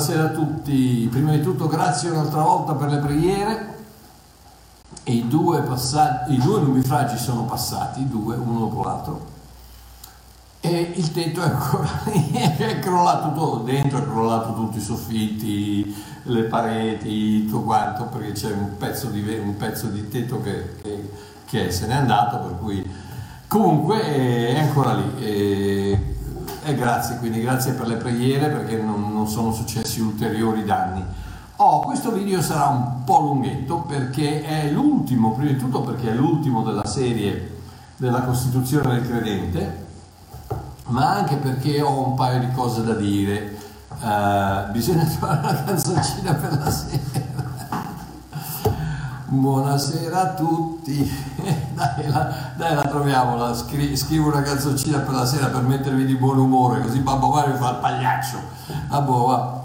Buonasera a tutti. Prima di tutto grazie un'altra volta per le preghiere. I due, passaggi, i due nubifragi sono passati, due, uno dopo l'altro. E il tetto è ancora lì, è crollato tutto, dentro è crollato tutti i soffitti, le pareti, tutto quanto, perché c'è un pezzo di, un pezzo di tetto che, che, che se n'è andato, per cui Comunque eh, è ancora lì e, e, grazie, quindi grazie per le preghiere perché non, non sono successi ulteriori danni. Oh, questo video sarà un po' lunghetto perché è l'ultimo, prima di tutto perché è l'ultimo della serie della Costituzione del Credente, ma anche perché ho un paio di cose da dire. Uh, bisogna trovare una canzoncina per la sera. Buonasera a tutti, dai la, dai, la troviamola, Scri, scrivo una canzoncina per la sera per mettervi di buon umore, così Babbo Mario fa il pagliaccio. Boh, va.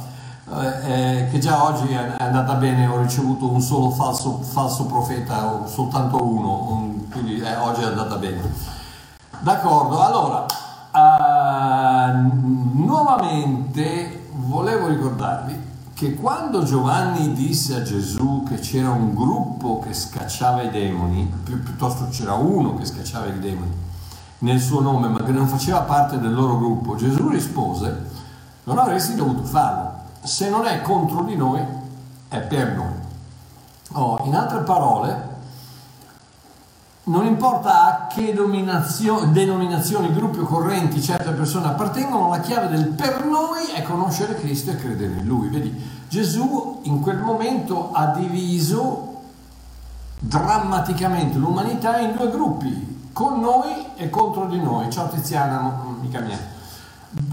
Eh, che già oggi è andata bene, ho ricevuto un solo falso, falso profeta, soltanto uno, un, quindi eh, oggi è andata bene. D'accordo, allora, uh, nuovamente volevo ricordarvi che quando Giovanni disse a Gesù che c'era un gruppo che scacciava i demoni, pi- piuttosto c'era uno che scacciava i demoni nel suo nome, ma che non faceva parte del loro gruppo, Gesù rispose, non avresti dovuto farlo. Se non è contro di noi, è per noi. Oh, in altre parole, non importa a che denominazioni, gruppi o correnti certe persone appartengono, la chiave del per noi è conoscere Cristo e credere in Lui. Vedi, Gesù in quel momento ha diviso drammaticamente l'umanità in due gruppi, con noi e contro di noi. Ciao Tiziana, mica mia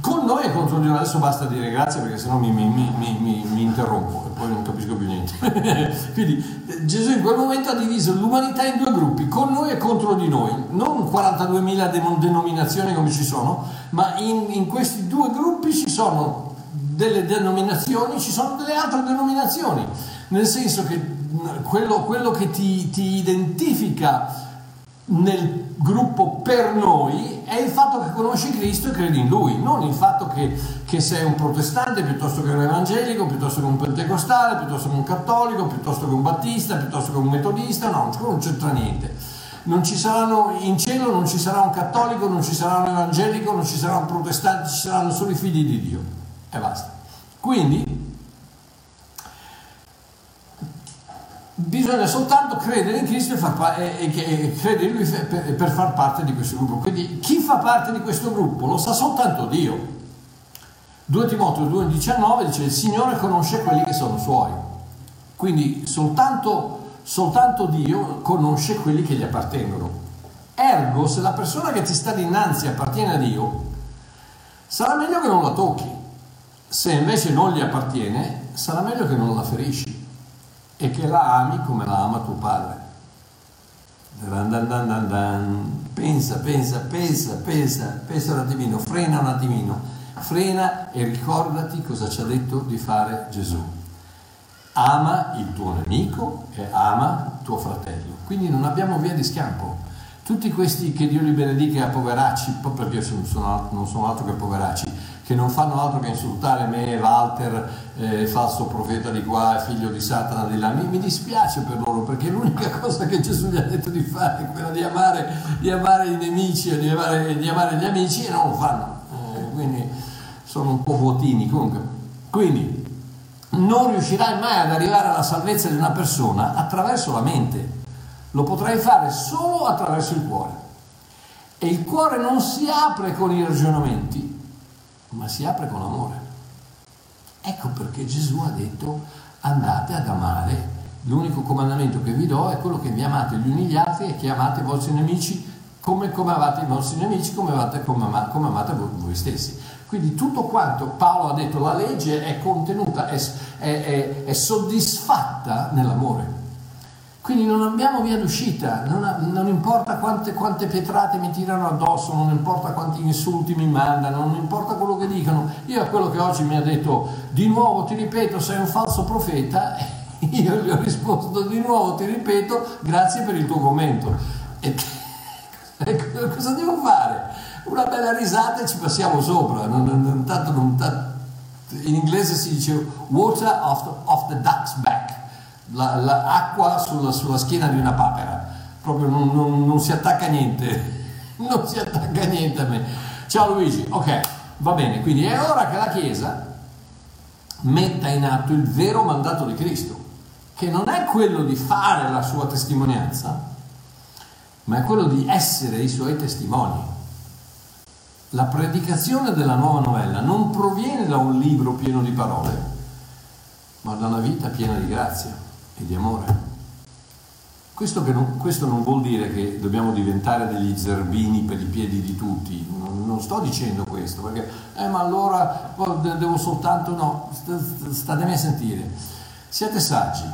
con noi e contro di noi. Adesso basta dire grazie perché sennò mi, mi, mi, mi interrompo poi non capisco più niente. Quindi Gesù in quel momento ha diviso l'umanità in due gruppi, con noi e contro di noi. Non 42.000 denominazioni come ci sono, ma in, in questi due gruppi ci sono delle denominazioni, ci sono delle altre denominazioni. Nel senso che quello, quello che ti, ti identifica nel gruppo per noi è il fatto che conosci Cristo e credi in Lui, non il fatto che, che, sei un protestante piuttosto che un evangelico, piuttosto che un pentecostale, piuttosto che un cattolico, piuttosto che un battista, piuttosto che un metodista, no, non c'entra niente. Non ci saranno, in cielo non ci sarà un cattolico, non ci sarà un evangelico, non ci sarà un protestante, ci saranno solo i figli di Dio e basta. Quindi bisogna soltanto credere in Cristo e, far, e, e, credere in Lui per, per, far parte di questo gruppo. Quindi chi fa parte di questo gruppo lo sa soltanto Dio. 2 Timoteo 2,19 dice il Signore conosce quelli che sono suoi. Quindi soltanto, soltanto Dio conosce quelli che gli appartengono. Ergo, se la persona che ti sta dinanzi appartiene a Dio, sarà meglio che non la tocchi. Se invece non gli appartiene, sarà meglio che non la ferisci e che la ami come la ama tuo padre. Pensa, pensa, pensa, pensa, pensa un attimino, frena un attimino, frena e ricordati cosa ci ha detto di fare Gesù. Ama il tuo nemico e ama tuo fratello. Quindi non abbiamo via di scampo. Tutti questi che Dio li benedica poveracci, proprio perché non sono altro che poveracci, che non fanno altro che insultare me, Walter, eh, falso profeta di qua, figlio di Satana di là. Mi, mi, dispiace per loro perché l'unica cosa che Gesù gli ha detto di fare è quella di amare, di amare i nemici di amare, di amare, gli amici e non lo fanno. Eh, quindi sono un po' vuotini. Comunque, quindi non riuscirai mai ad arrivare alla salvezza di una persona attraverso la mente, lo potrai fare solo attraverso il cuore. E il cuore non si apre con i ragionamenti, ma si apre con amore. Ecco perché Gesù ha detto andate ad amare. L'unico comandamento che vi do è quello che vi amate gli uni gli altri e che amate i vostri nemici come, come amate i vostri nemici, come amate, come come amate voi, voi, stessi. Quindi tutto quanto Paolo ha detto, la legge è contenuta, è, è, è, è soddisfatta nell'amore. Quindi non abbiamo via d'uscita, non, non importa quante, quante, pietrate mi tirano addosso, non importa quanti insulti mi mandano, non importa quello che dicono. Io a quello che oggi mi ha detto, di nuovo ti ripeto, sei un falso profeta, io gli ho risposto di nuovo ti ripeto, grazie per il tuo commento. E cosa devo fare? una bella risata e ci passiamo sopra. Non, non, tanto, in inglese si dice water off the, off the duck's back, l'acqua la, sulla, sulla, schiena di una papera, proprio non, non si attacca niente, non si attacca niente a me. Ciao Luigi, ok, va bene, quindi è ora che la Chiesa metta in atto il vero mandato di Cristo, che non è quello di fare la sua testimonianza, ma è quello di essere i suoi testimoni. La predicazione della nuova novella non proviene da un libro pieno di parole, ma da una vita piena di grazia e di amore. Questo, non, questo non vuol dire che dobbiamo diventare degli zerbini per i piedi di tutti, non, non sto dicendo questo, perché, eh, ma allora devo soltanto, no, statemi a sentire. Siete saggi,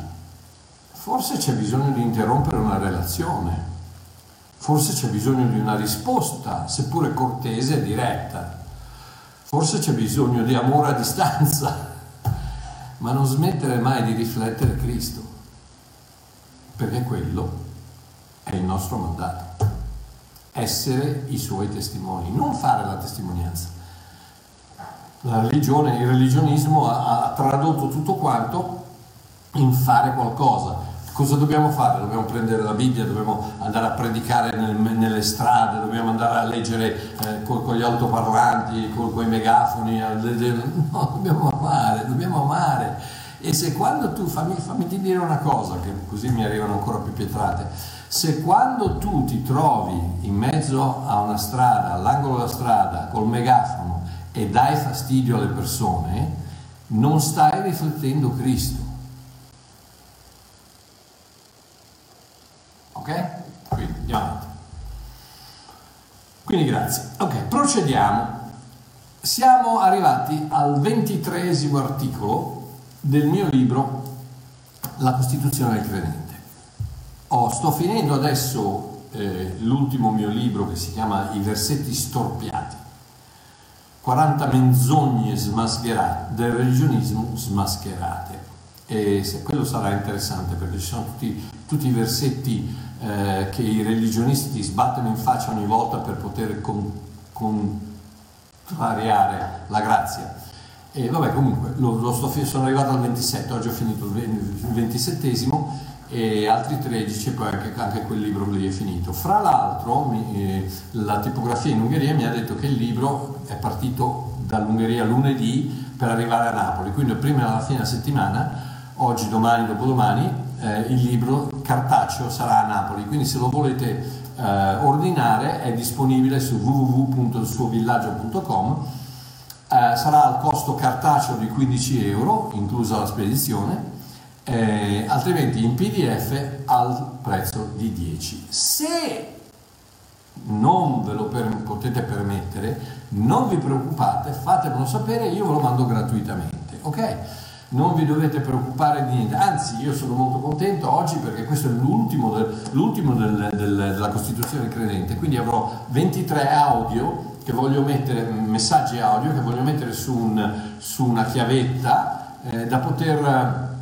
forse c'è bisogno di interrompere una relazione Forse c'è bisogno di una risposta, seppure cortese e diretta. Forse c'è bisogno di amore a distanza, ma non smettere mai di riflettere Cristo, perché quello è il nostro mandato, essere i suoi testimoni, non fare la testimonianza. La religione, il religionismo ha, ha tradotto tutto quanto in fare qualcosa, Cosa dobbiamo fare? Dobbiamo prendere la Bibbia, dobbiamo andare a predicare nel, nelle strade, dobbiamo andare a leggere eh, con, con, gli altoparlanti, con, con i megafoni, no, dobbiamo amare. E se quando tu, fammi, fammi dire una cosa, che così mi arrivano ancora più pietrate, se quando tu ti trovi in mezzo a una strada, all'angolo della strada, col megafono e dai fastidio alle persone, non stai riflettendo Cristo Ok? Quindi andiamo avanti. Quindi grazie. Ok, procediamo. Siamo arrivati al ventitresimo articolo del mio libro La Costituzione del Credente. Oh, sto finendo adesso eh, l'ultimo mio libro che si chiama I versetti storpiati. 40 menzogne smascherate, del religionismo smascherate. E quello sarà interessante perché ci sono tutti, tutti i versetti eh, che i religionisti ti sbattono in faccia ogni volta per poter con, contrariare la grazia. E vabbè, comunque, lo, lo sto, sono arrivato al 27, oggi ho finito il 27 e altri 13 e poi anche, anche, quel libro lì è finito. Fra l'altro mi, eh, la tipografia in Ungheria mi ha detto che il libro è partito dall'Ungheria lunedì per arrivare a Napoli, quindi prima alla fine della settimana, oggi, domani, dopodomani, eh, il libro cartaceo sarà a Napoli, quindi se lo volete eh, ordinare è disponibile su www.ilsuovillaggio.com, eh, sarà al costo cartaceo di 15 euro, inclusa la spedizione, eh, altrimenti in pdf al prezzo di 10. Se non ve lo per, potete permettere, non vi preoccupate, fatemelo sapere, io ve lo mando gratuitamente, ok? non vi dovete preoccupare di niente, anzi io sono molto contento oggi perché questo è l'ultimo, del, l'ultimo del, del, della Costituzione credente, quindi avrò 23 audio che voglio mettere, messaggi audio che voglio mettere su, un, su una chiavetta eh, da poter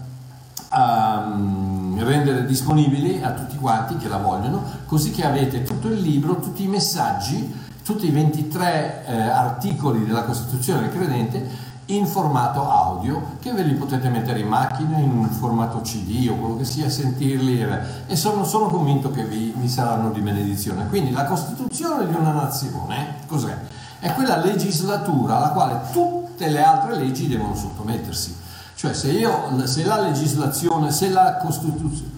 um, rendere disponibili a tutti quanti che la vogliono, così che avete tutto il libro, tutti i messaggi, tutti i 23 eh, articoli della Costituzione credente in formato audio che ve li potete mettere in macchina in formato cd o quello che sia sentirli e sono, sono convinto che vi, vi, saranno di benedizione quindi la costituzione di una nazione cos'è? è quella legislatura alla quale tutte le altre leggi devono sottomettersi cioè se, io, se la legislazione se la costituzione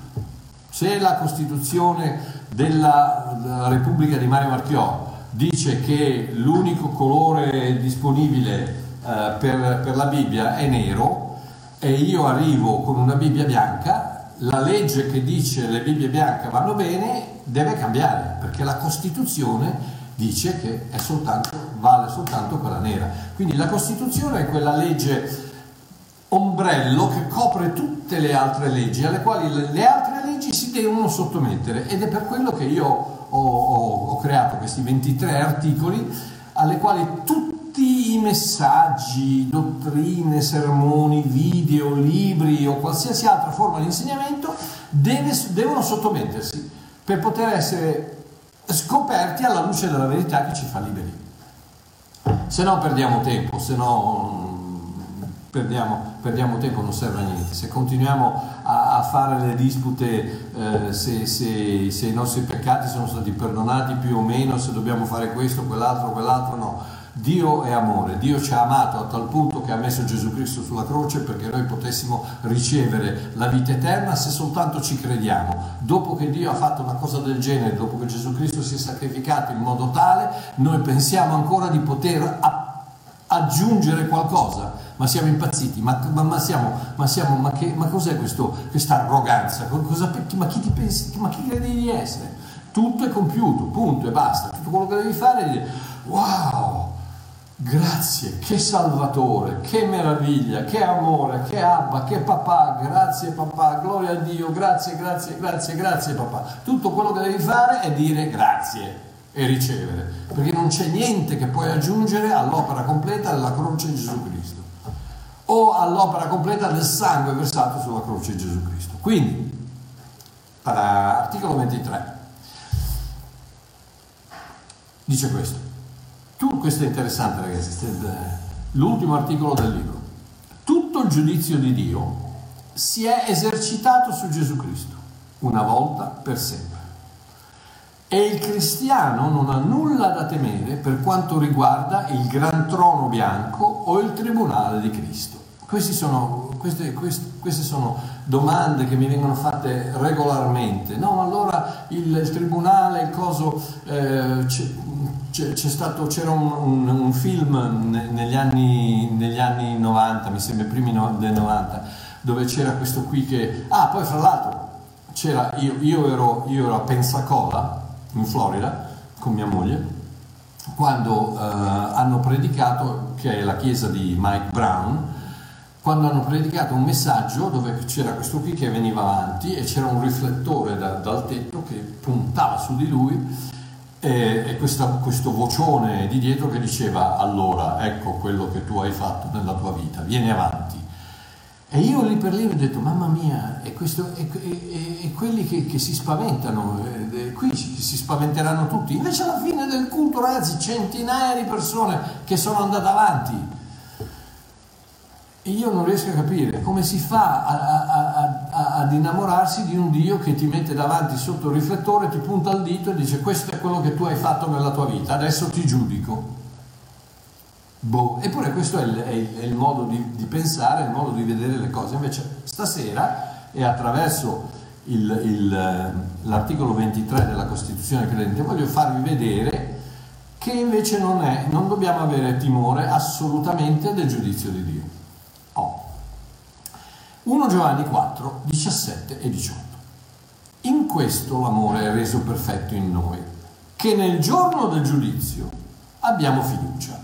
se la costituzione della, della Repubblica di Mario Marchiò dice che l'unico colore disponibile eh, per, per la Bibbia è nero e io arrivo con una Bibbia bianca, la legge che dice le Bibbie bianche vanno bene deve cambiare perché la Costituzione dice che soltanto, vale soltanto quella nera. Quindi la Costituzione è quella legge ombrello che copre tutte le altre leggi, alle quali le, le altre leggi si devono sottomettere ed è per quello che io ho, ho, ho creato questi 23 articoli alle quali tutte tutti i messaggi, dottrine, sermoni, video, libri o qualsiasi altra forma di insegnamento deve, devono sottomettersi per poter essere scoperti alla luce della verità che ci fa liberi. Se no perdiamo tempo, se no perdiamo, perdiamo, tempo, non serve a niente. Se continuiamo a, a fare le dispute eh, se, se, se, i nostri peccati sono stati perdonati più o meno, se dobbiamo fare questo, quell'altro, quell'altro, no. Dio è amore, Dio ci ha amato a tal punto che ha messo Gesù Cristo sulla croce perché noi potessimo ricevere la vita eterna se soltanto ci crediamo. Dopo che Dio ha fatto una cosa del genere, dopo che Gesù Cristo si è sacrificato in modo tale, noi pensiamo ancora di poter aggiungere qualcosa ma siamo impazziti, ma, ma, ma, siamo, ma, siamo, ma, che, ma cos'è questo, questa arroganza? Cosa, ma chi ti pensi, ma chi credi di essere? Tutto è compiuto, punto e basta. Tutto quello che devi fare è dire, wow, grazie, che salvatore, che meraviglia, che amore, che abba, che papà, grazie papà, gloria a Dio, grazie, grazie, grazie, grazie papà. Tutto quello che devi fare è dire grazie e ricevere, perché non c'è niente che puoi aggiungere all'opera completa della croce di Gesù Cristo o all'opera completa del sangue versato sulla croce di Gesù Cristo. Quindi, articolo 23, dice questo. Tu, questo è interessante ragazzi, l'ultimo articolo del libro. Tutto il giudizio di Dio si è esercitato su Gesù Cristo, una volta per sempre. E il cristiano non ha nulla da temere per quanto riguarda il gran trono bianco o il tribunale di Cristo. Sono, queste, queste, queste, sono domande che mi vengono fatte regolarmente. No, allora il, il tribunale, il coso, eh, c'è, c'è stato, c'era un, un, un film negli anni, negli anni, 90, mi sembra primi no, del 90, dove c'era questo qui che... Ah, poi fra l'altro, c'era, io, io, ero, io ero a Pensacola, in Florida, con mia moglie, quando eh, hanno predicato, che è la chiesa di Mike Brown, quando hanno predicato un messaggio dove c'era questo qui che veniva avanti e c'era un riflettore da, dal tetto che puntava su di lui e, e questa, questo vocione di dietro che diceva allora ecco quello che tu hai fatto nella tua vita, vieni avanti. E io lì per lì ho detto, mamma mia, e, questo, e, e, quelli che, che, si spaventano, eh, qui si spaventeranno tutti. Invece alla fine del culto, ragazzi, centinaia di persone che sono andate avanti io non riesco a capire come si fa a, a, a, ad innamorarsi di un Dio che ti mette davanti sotto il riflettore, ti punta il dito e dice questo è quello che tu hai fatto nella tua vita, adesso ti giudico. Boh. Eppure questo è il, è il, è il modo di, di, pensare, il modo di vedere le cose. Invece stasera e attraverso il, l'articolo 23 della Costituzione credente voglio farvi vedere che invece non, è, non dobbiamo avere timore assolutamente del giudizio di Dio. 1 Giovanni 4, 17 e 18. In questo l'amore è reso perfetto in noi, che nel giorno del giudizio abbiamo fiducia,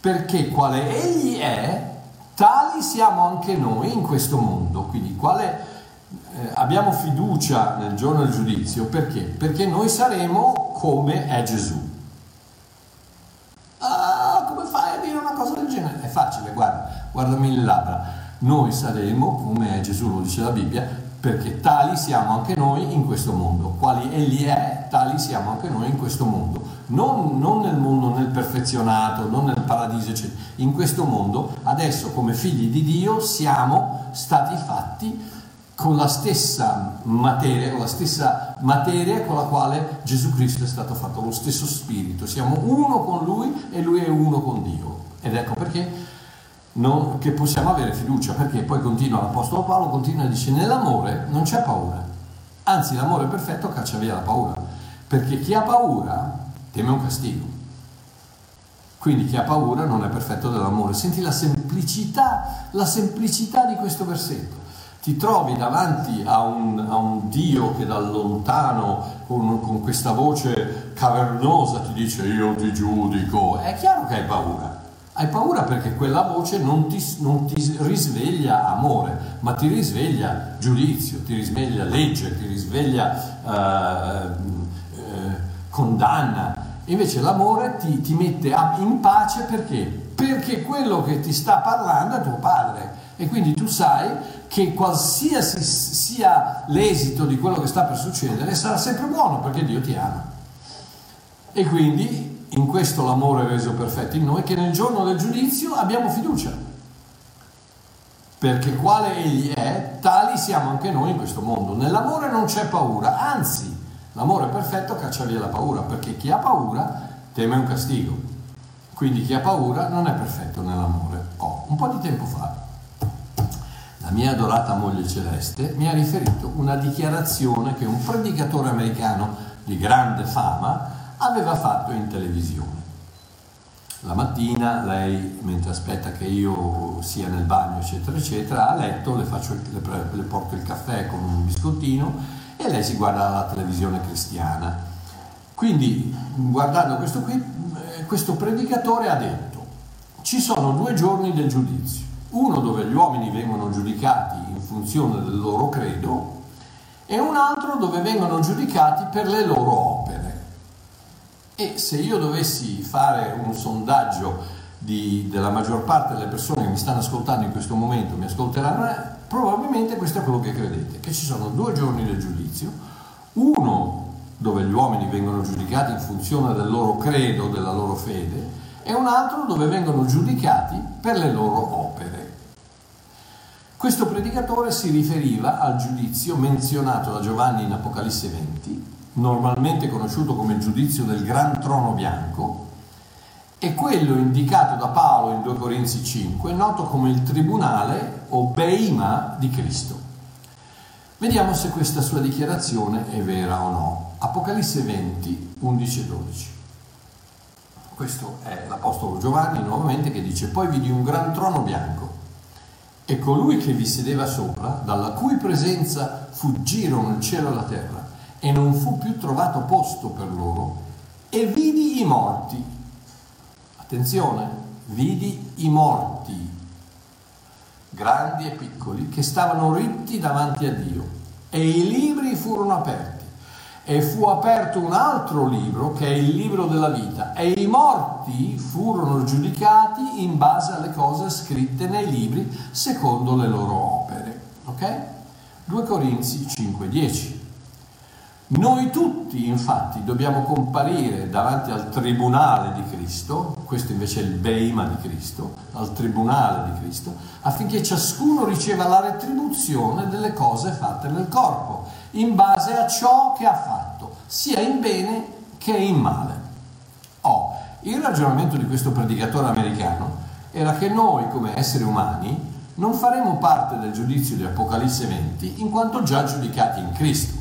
perché quale Egli è, tali siamo anche noi in questo mondo. Quindi quale eh, abbiamo fiducia nel giorno del giudizio, perché? Perché noi saremo come è Gesù. Ah, come fai a dire una cosa del genere? È facile, guarda, guardami le labbra noi saremo, come Gesù lo dice la Bibbia, perché tali siamo anche noi in questo mondo. Quali Egli è, tali siamo anche noi in questo mondo. Non, non, nel mondo nel perfezionato, non nel paradiso, eccetera. In questo mondo, adesso come figli di Dio, siamo stati fatti con la stessa materia, con la stessa materia con la quale Gesù Cristo è stato fatto, lo stesso spirito. Siamo uno con Lui e Lui è uno con Dio. Ed ecco perché non, che possiamo avere fiducia, perché poi continua l'Apostolo Paolo, continua e dice nell'amore non c'è paura, anzi l'amore perfetto caccia via la paura, perché chi ha paura teme un castigo. Quindi chi ha paura non è perfetto dell'amore. Senti la semplicità, la semplicità di questo versetto. Ti trovi davanti a un, a un Dio che da lontano, con, con questa voce cavernosa, ti dice io ti giudico. È chiaro che hai paura hai paura perché quella voce non ti, non ti, risveglia amore, ma ti risveglia giudizio, ti risveglia legge, ti risveglia eh, eh, condanna. Invece l'amore ti, ti mette in pace perché? Perché quello che ti sta parlando è tuo padre e quindi tu sai che qualsiasi sia l'esito di quello che sta per succedere sarà sempre buono perché Dio ti ama. E quindi in questo l'amore reso perfetto in noi che nel giorno del giudizio abbiamo fiducia. Perché quale egli è, tali siamo anche noi in questo mondo. Nell'amore non c'è paura, anzi, l'amore perfetto caccia via la paura, perché chi ha paura teme un castigo. Quindi chi ha paura non è perfetto nell'amore. Oh, un po' di tempo fa la mia adorata moglie celeste mi ha riferito una dichiarazione che un predicatore americano di grande fama aveva fatto in televisione. La mattina lei, mentre aspetta che io sia nel bagno, eccetera, eccetera, a letto le, faccio, le, le porto il caffè con un biscottino e lei si guarda la televisione cristiana. Quindi, guardando questo qui, eh, questo predicatore ha detto, ci sono due giorni del giudizio uno dove gli uomini vengono giudicati in funzione del loro credo e un altro dove vengono giudicati per le loro opere. E se io dovessi fare un sondaggio di, della maggior parte delle persone che mi stanno ascoltando in questo momento, mi ascolteranno, eh, probabilmente questo è quello che credete, che ci sono due giorni del giudizio, uno dove gli uomini vengono giudicati in funzione del loro credo, della loro fede, e un altro dove vengono giudicati per le loro opere. Questo predicatore si riferiva al giudizio menzionato da Giovanni in Apocalisse 20, normalmente conosciuto come giudizio del Gran Trono Bianco, e quello indicato da Paolo in 2 Corinzi 5, noto come il tribunale o Beima di Cristo. Vediamo se questa sua dichiarazione è vera o no. Apocalisse 20, 11 e 12. Questo è l'Apostolo Giovanni nuovamente che dice, poi vidi un gran trono bianco e colui che vi sedeva sopra, dalla cui presenza fuggirono il cielo e la terra e non fu più trovato posto per loro, e vidi i morti. Attenzione, vidi i morti, grandi e piccoli, che stavano ritti davanti a Dio e i libri furono aperti e fu aperto un altro libro che è il libro della vita e i morti furono giudicati in base alle cose scritte nei libri secondo le loro opere. Ok? 2 Corinzi 5:10. Noi tutti infatti dobbiamo comparire davanti al tribunale di Cristo, questo invece è il Beima di Cristo, al tribunale di Cristo, affinché ciascuno riceva la retribuzione delle cose fatte nel corpo in base a ciò che ha fatto, sia in bene che in male. Oh, il ragionamento di questo predicatore americano era che noi come esseri umani non faremo parte del giudizio di Apocalisse 20 in quanto già giudicati in Cristo,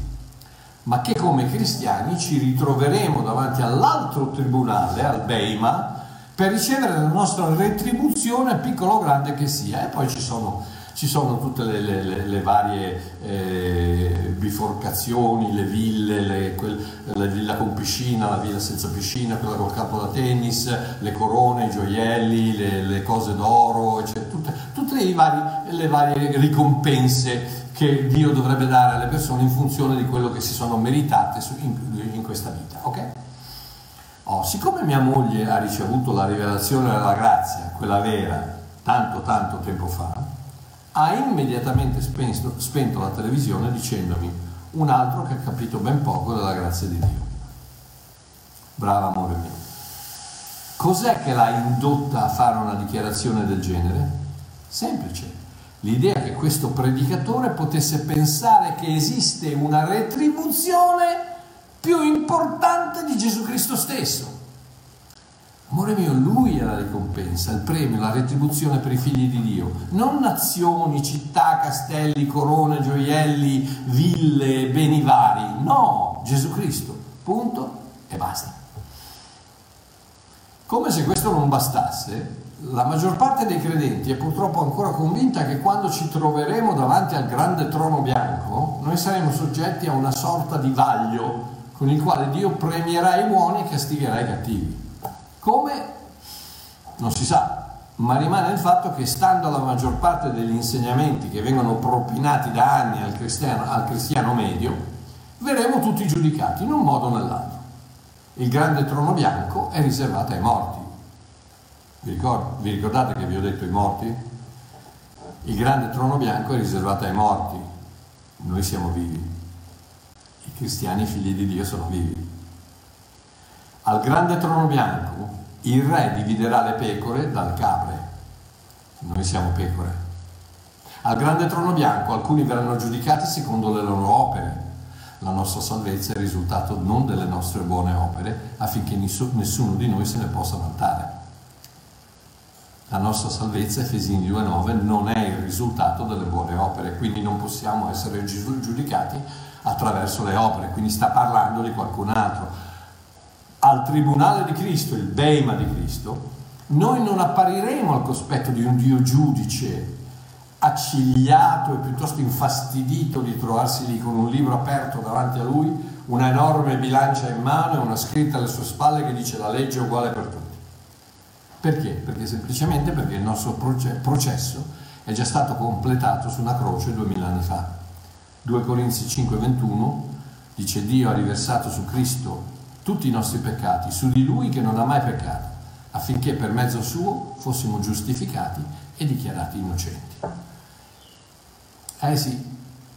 ma che come cristiani ci ritroveremo davanti all'altro tribunale, al Beima, per ricevere la nostra retribuzione, piccolo o grande che sia. E poi ci sono ci sono tutte le, le, le varie eh, biforcazioni, le ville, le, quel, la villa con piscina, la villa senza piscina, quella col campo da tennis, le corone, i gioielli, le, cose d'oro, eccetera, tutte, tutte vari, le varie ricompense che Dio dovrebbe dare alle persone in funzione di quello che si sono meritate in, questa vita. Okay? Oh, siccome mia moglie ha ricevuto la rivelazione della grazia, quella vera, tanto tanto tempo fa, ha immediatamente spento, spento la televisione dicendomi un altro che ha capito ben poco della grazia di Dio. Brava amore mio. Cos'è che l'ha indotta a fare una dichiarazione del genere? Semplice. L'idea questo predicatore potesse pensare che esiste una retribuzione più importante di Gesù Cristo stesso. Amore mio, lui è la ricompensa, il premio, la retribuzione per i figli di Dio. Non nazioni, città, castelli, corone, gioielli, ville, beni vari. No, Gesù Cristo. Punto e basta. Come se questo non bastasse, la maggior parte dei credenti è purtroppo ancora convinta che quando ci troveremo davanti al grande trono bianco, noi saremo soggetti a una sorta di vaglio con il quale Dio premierà i buoni e castigherà i cattivi. Come? Non si sa, ma rimane il fatto che stando alla maggior parte degli insegnamenti che vengono propinati da anni al cristiano, al cristiano medio, verremo tutti giudicati in un modo o nell'altro. Il grande trono bianco è riservato ai morti. Vi, ricordo, vi ricordate che vi ho detto i morti? Il grande trono bianco è riservato ai morti. Noi siamo vivi. I cristiani figli di Dio sono vivi. Al grande trono bianco il re dividerà le pecore dal capre. Noi siamo pecore. Al grande trono bianco alcuni verranno giudicati secondo le loro opere. La nostra salvezza è il risultato non delle nostre buone opere affinché nessuno di noi se ne possa vantare. La nostra salvezza, Efesini 2.9, non è il risultato delle buone opere, quindi non possiamo essere giudicati attraverso le opere, quindi sta parlando di qualcun altro al tribunale di Cristo, il Beima di Cristo, noi non appariremo al cospetto di un Dio giudice accigliato e piuttosto infastidito di trovarsi lì con un libro aperto davanti a lui, una enorme bilancia in mano e una scritta alle sue spalle che dice la legge è uguale per tutti. Perché? Perché semplicemente perché il nostro processo è già stato completato su una croce duemila anni fa. 2 Corinzi 5:21 dice Dio ha riversato su Cristo tutti i nostri peccati su di lui che non ha mai peccato, affinché per mezzo suo fossimo giustificati e dichiarati innocenti. Eh sì,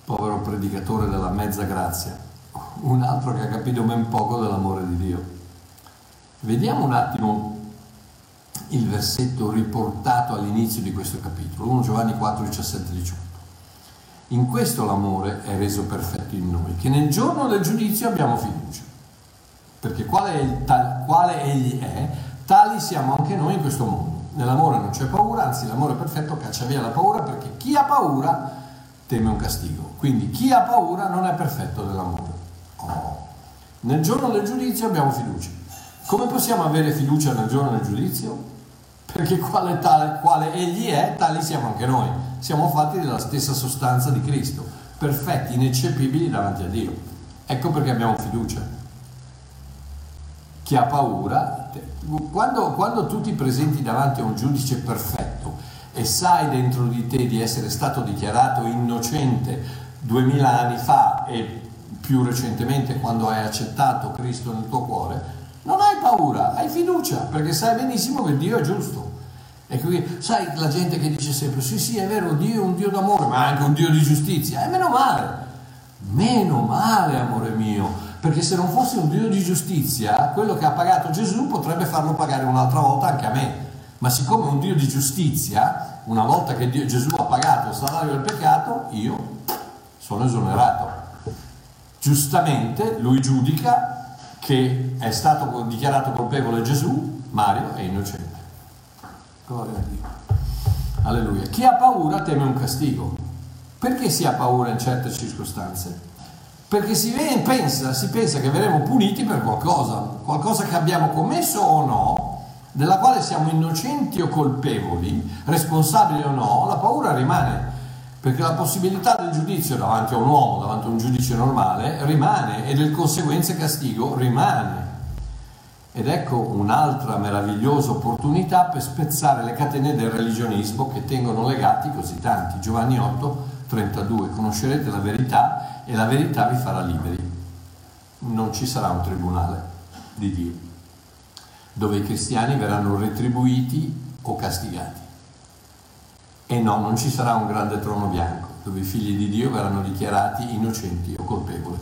povero predicatore della mezza grazia, un altro che ha capito ben poco dell'amore di Dio. Vediamo un attimo il versetto riportato all'inizio di questo capitolo, 1 Giovanni 4, 17, 18. In questo l'amore è reso perfetto in noi, che nel giorno del giudizio abbiamo fiducia perché quale, tal, quale egli è, tali siamo anche noi in questo mondo. Nell'amore non c'è paura, anzi l'amore perfetto caccia via la paura perché chi ha paura teme un castigo. Quindi chi ha paura non è perfetto nell'amore. Oh. Nel giorno del giudizio abbiamo fiducia. Come possiamo avere fiducia nel giorno del giudizio? Perché quale, tale, quale egli è, tali siamo anche noi. Siamo fatti della stessa sostanza di Cristo, perfetti, ineccepibili davanti a Dio. Ecco perché abbiamo fiducia chi ha paura, quando, quando tu ti presenti davanti a un giudice perfetto e sai dentro di te di essere stato dichiarato innocente duemila anni fa e più recentemente quando hai accettato Cristo nel tuo cuore, non hai paura, hai fiducia, perché sai benissimo che Dio è giusto. E quindi, sai la gente che dice sempre, sì sì è vero, Dio è un Dio d'amore, ma anche un Dio di giustizia, e meno male, meno male amore mio, perché se non fosse un Dio di giustizia, quello che ha pagato Gesù potrebbe farlo pagare un'altra volta anche a me. Ma siccome è un Dio di giustizia, una volta che Dio, Gesù ha pagato il salario del peccato, io sono esonerato. Giustamente lui giudica che è stato dichiarato colpevole Gesù, Mario è innocente. Gloria a Dio. Alleluia. Chi ha paura teme un castigo. Perché si ha paura in certe circostanze? perché si, pensa, si pensa che verremo puniti per qualcosa, qualcosa che abbiamo commesso o no, della quale siamo innocenti o colpevoli, responsabili o no, la paura rimane, perché la possibilità giudizio davanti a un uomo, davanti a un giudice normale, rimane e del conseguenze castigo rimane. Ed ecco un'altra meravigliosa opportunità per spezzare le catene del religionismo che tengono legati così tanti. Giovanni 8, 32, conoscerete la verità e la verità vi farà liberi. Non ci sarà un tribunale di Dio, dove i cristiani verranno retribuiti o castigati. E no, non ci sarà un grande trono bianco, dove i figli di Dio verranno dichiarati innocenti o colpevoli.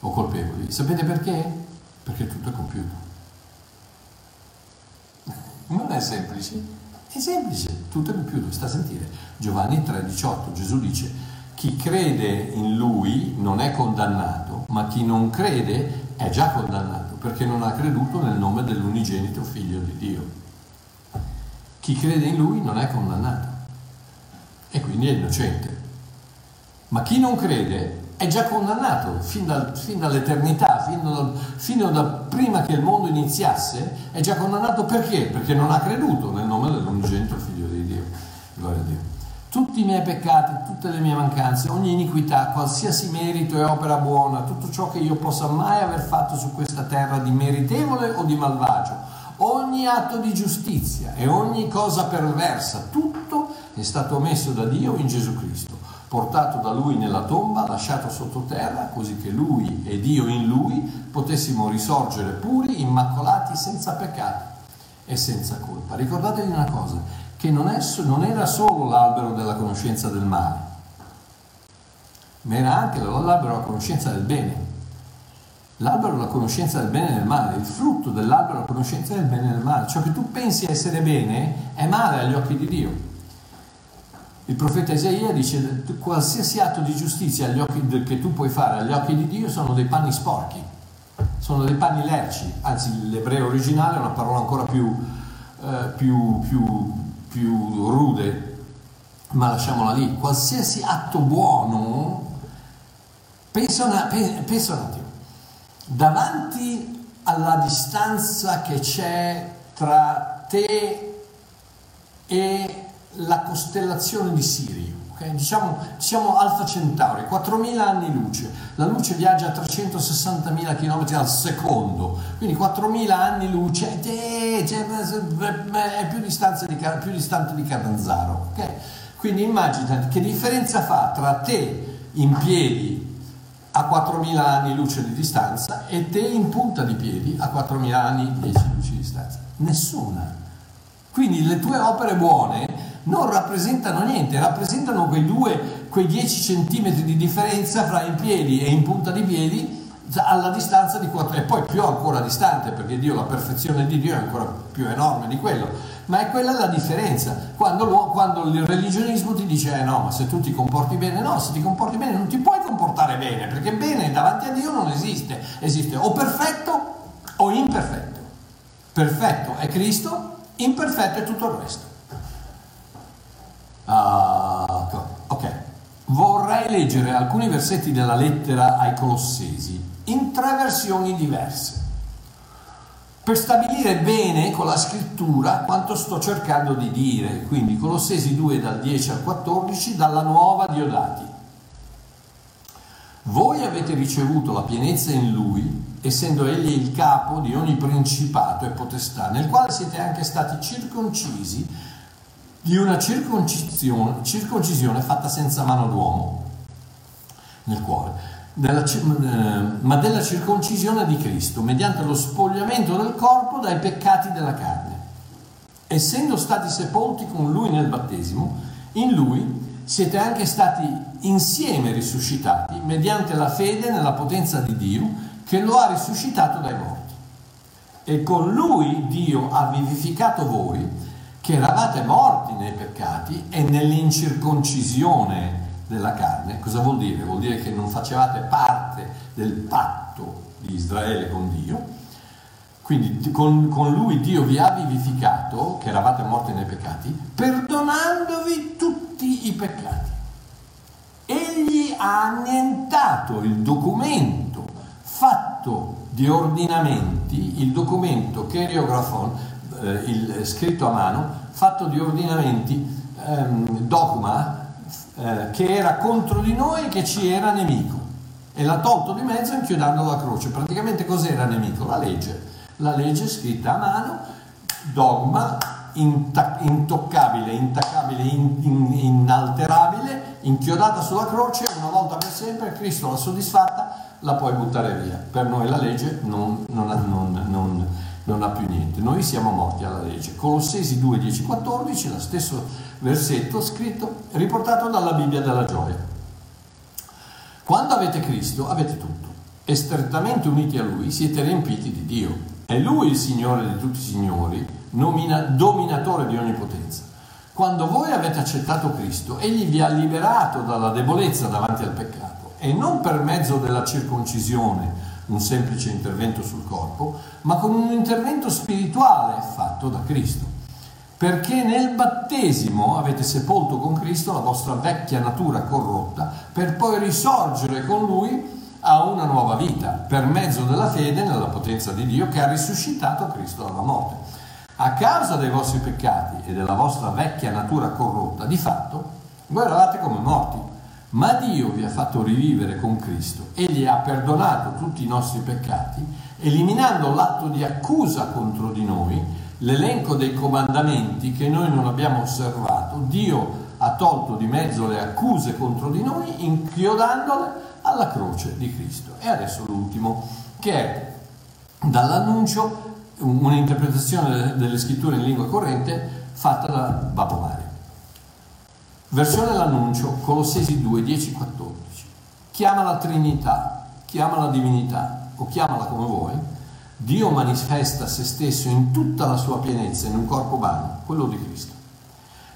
O colpevoli. Sapete perché? Perché tutto è compiuto. Non è semplice, è semplice, tutto è compiuto, sta a sentire. Giovanni 3,18, Gesù dice, chi crede in lui non è condannato, ma chi non crede è già condannato perché non ha creduto nel nome dell'unigenito figlio di Dio. Chi crede in lui non è condannato e quindi è innocente. Ma chi non crede è già condannato fin, dal, fin dall'eternità, fin, dal, fino da prima che il mondo iniziasse, è già condannato perché? Perché non ha creduto nel nome dell'unigenito figlio di Dio. Gloria a Dio tutti i miei peccati, tutte le mie mancanze, ogni iniquità, qualsiasi merito e opera buona, tutto ciò che io possa mai aver fatto su questa terra di meritevole o di malvagio, ogni atto di giustizia e ogni cosa perversa, tutto è stato messo da Dio in Gesù Cristo, portato da Lui nella tomba, lasciato sottoterra, così che Lui e Dio in Lui potessimo risorgere puri, immacolati, senza peccato e senza colpa. Ricordatevi una cosa, che non, è, non era solo l'albero della conoscenza del male, ma era anche l'albero della conoscenza del bene. L'albero della conoscenza del bene e del male, il frutto dell'albero della conoscenza del bene e del male. Ciò che tu pensi essere bene è male agli occhi di Dio. Il profeta Isaia dice qualsiasi atto di giustizia occhi, che tu puoi fare agli occhi di Dio sono dei panni sporchi, sono dei panni lerci, anzi l'ebreo originale è una parola ancora più, eh, più, più, più rude, ma lasciamola lì. Qualsiasi atto buono, pensa, un attimo, davanti alla distanza che c'è tra te e la costellazione di Sirio. Okay? Diciamo, diciamo Alfa Centauri, 4.000 anni luce, la luce viaggia a 360.000 km al secondo, quindi 4.000 anni luce eh, cioè, è più, di, più distante di Catanzaro. Okay? Quindi immaginati che differenza fa tra te in piedi a 4.000 anni luce di distanza e te in punta di piedi a 4.000 anni 10 luci di distanza. Nessuna. Quindi le tue opere buone non rappresentano niente, rappresentano quei due, quei 10 centimetri di differenza fra in piedi e in punta di piedi alla distanza di 4 e poi più ancora distante perché Dio, la perfezione di Dio è ancora più enorme di quello ma è quella la differenza. Quando, quando il religionismo ti dice eh no ma se tu ti comporti bene no se ti comporti bene non ti puoi comportare bene perché bene davanti a Dio non esiste esiste o perfetto o imperfetto. Perfetto è Cristo imperfetto è tutto il resto Uh, ok, vorrei leggere alcuni versetti della lettera ai Colossesi in tre versioni diverse per stabilire bene con la scrittura quanto sto cercando di dire. Quindi Colossesi 2 dal 10 al 14 dalla nuova Diodati. Voi avete ricevuto la pienezza in lui, essendo egli il capo di ogni principato e potestà, nel quale siete anche stati circoncisi di una circoncisione, circoncisione fatta senza mano d'uomo nel cuore, della, eh, ma della circoncisione di Cristo, mediante lo spogliamento del corpo dai peccati della carne. Essendo stati sepolti con Lui nel battesimo, in Lui siete anche stati insieme risuscitati mediante la fede nella potenza di Dio che lo ha risuscitato dai morti. E con Lui Dio ha vivificato voi che eravate morti nei peccati e nell'incirconcisione della carne. Cosa vuol dire? Vuol dire che non facevate parte del patto di Israele con Dio. Quindi con, con lui Dio vi ha vivificato, che eravate morti nei peccati, perdonandovi tutti i peccati. Egli ha annientato il documento fatto di ordinamenti, il documento Keriografon, eh, il scritto a mano, fatto di ordinamenti, ehm, dogma, eh, che era contro di noi e che ci era nemico. E l'ha tolto di mezzo inchiodando la croce. Praticamente cos'era nemico? La legge. La legge scritta a mano, dogma, intoccabile, intaccabile, in, in, inalterabile, inchiodata sulla croce, una volta per sempre, Cristo l'ha soddisfatta, la puoi buttare via. Per noi la legge non, non, non, non non ha più niente. Noi siamo morti alla legge. Colossesi 2, 10, 14, lo stesso versetto scritto, riportato dalla Bibbia della gioia. Quando avete Cristo avete tutto e strettamente uniti a Lui siete riempiti di Dio. È Lui il Signore di tutti i signori, nomina, dominatore di ogni potenza. Quando voi avete accettato Cristo, Egli vi ha liberato dalla debolezza davanti al peccato e non per mezzo della circoncisione, un semplice intervento sul corpo, ma con un intervento spirituale fatto da Cristo. Perché nel battesimo avete sepolto con Cristo la vostra vecchia natura corrotta per poi risorgere con Lui a una nuova vita per mezzo della fede nella potenza di Dio che ha risuscitato Cristo dalla morte. A causa dei vostri peccati e della vostra vecchia natura corrotta, di fatto, voi eravate come morti ma Dio vi ha fatto rivivere con Cristo, egli ha perdonato tutti i nostri peccati, eliminando l'atto di accusa contro di noi, l'elenco dei comandamenti che noi non abbiamo osservato, Dio ha tolto di mezzo le accuse contro di noi, inchiodandole alla croce di Cristo. E adesso l'ultimo, che è dall'annuncio un'interpretazione delle scritture in lingua corrente fatta da Babbo. Versione dell'annuncio, Colossesi 2, 10, 14. Chiama la Trinità, chiama la divinità, o chiamala come vuoi, Dio manifesta se stesso in tutta la sua pienezza in un corpo umano, quello di Cristo.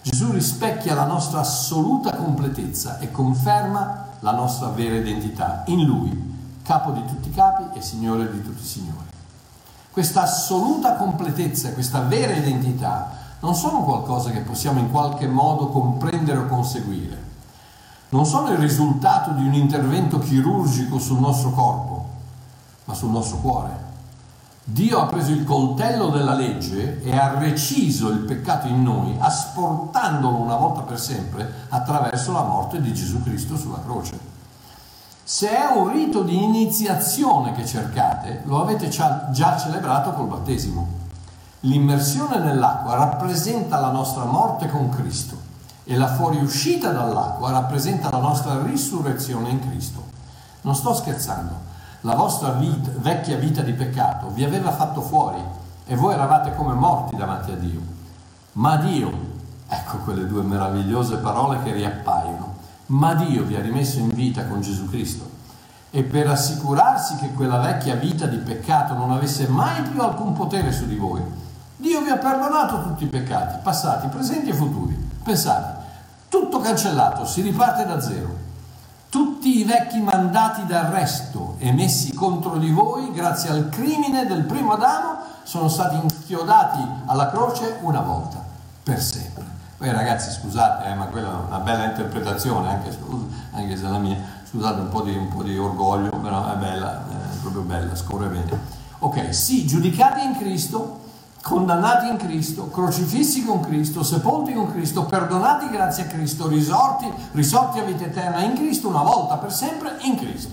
Gesù rispecchia la nostra assoluta completezza e conferma la nostra vera identità in Lui, capo di tutti i capi e Signore di tutti i Signori. Questa assoluta completezza, questa vera identità non sono qualcosa che possiamo in qualche modo comprendere o conseguire. Non sono il risultato di un intervento chirurgico sul nostro corpo, ma sul nostro cuore. Dio ha preso il coltello della legge e ha reciso il peccato in noi, asportandolo una volta per sempre attraverso la morte di Gesù Cristo sulla croce. Se è un rito di iniziazione che cercate, lo avete già celebrato col battesimo. L'immersione nell'acqua rappresenta la nostra morte con Cristo e la fuoriuscita dall'acqua rappresenta la nostra risurrezione in Cristo. Non sto scherzando, la vostra vita, vecchia vita di peccato vi aveva fatto fuori e voi eravate come morti davanti a Dio. Ma Dio, ecco quelle due meravigliose parole che riappaiono, ma Dio vi ha rimesso in vita con Gesù Cristo. E per assicurarsi che quella vecchia vita di peccato non avesse mai più alcun potere su di voi, Dio vi ha perdonato tutti i peccati, passati, presenti e futuri. Pensate, tutto cancellato, si riparte da zero. Tutti i vecchi mandati d'arresto emessi contro di voi grazie al crimine del primo Adamo sono stati inchiodati alla croce una volta, per sempre. Poi ragazzi scusate, eh, ma quella è una bella interpretazione, anche, anche se la mia, scusate un po' di, un po di orgoglio, però è bella, è proprio bella, scorre bene. Ok, sì, giudicati in Cristo, condannati in Cristo, crocifissi con Cristo, sepolti con Cristo, perdonati grazie a Cristo, risorti, risorti a vita eterna in Cristo una volta per sempre in Cristo.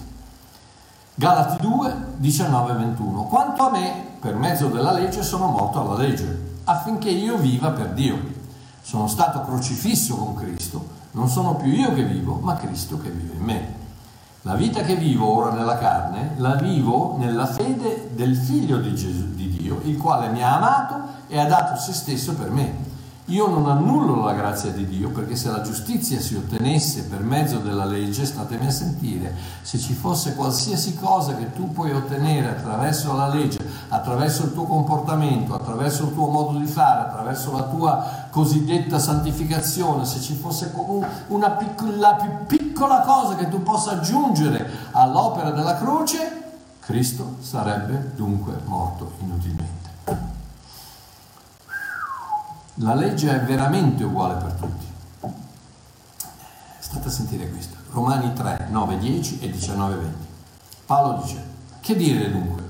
Galati 2, 19 e 21. Quanto a me, per mezzo della legge, sono morto alla legge, affinché io viva per Dio sono stato crocifisso con Cristo, non sono più io che vivo, ma Cristo che vive in me. La vita che vivo ora nella carne, la vivo nella fede del Figlio di, Gesù, di Dio, il quale mi ha amato e ha dato se stesso per me. Io non annullo la grazia di Dio perché se la giustizia si ottenesse per mezzo della legge, statemi a sentire, se ci fosse qualsiasi cosa che tu puoi ottenere attraverso la legge, attraverso il tuo comportamento, attraverso il tuo modo di fare, attraverso la tua cosiddetta santificazione, se ci fosse una piccola, la più piccola cosa che tu possa aggiungere all'opera della croce, Cristo sarebbe dunque morto inutilmente. La legge è veramente uguale per tutti. State a sentire questo. Romani 3, 9, 10 e 19, 20. Paolo dice, che dire dunque?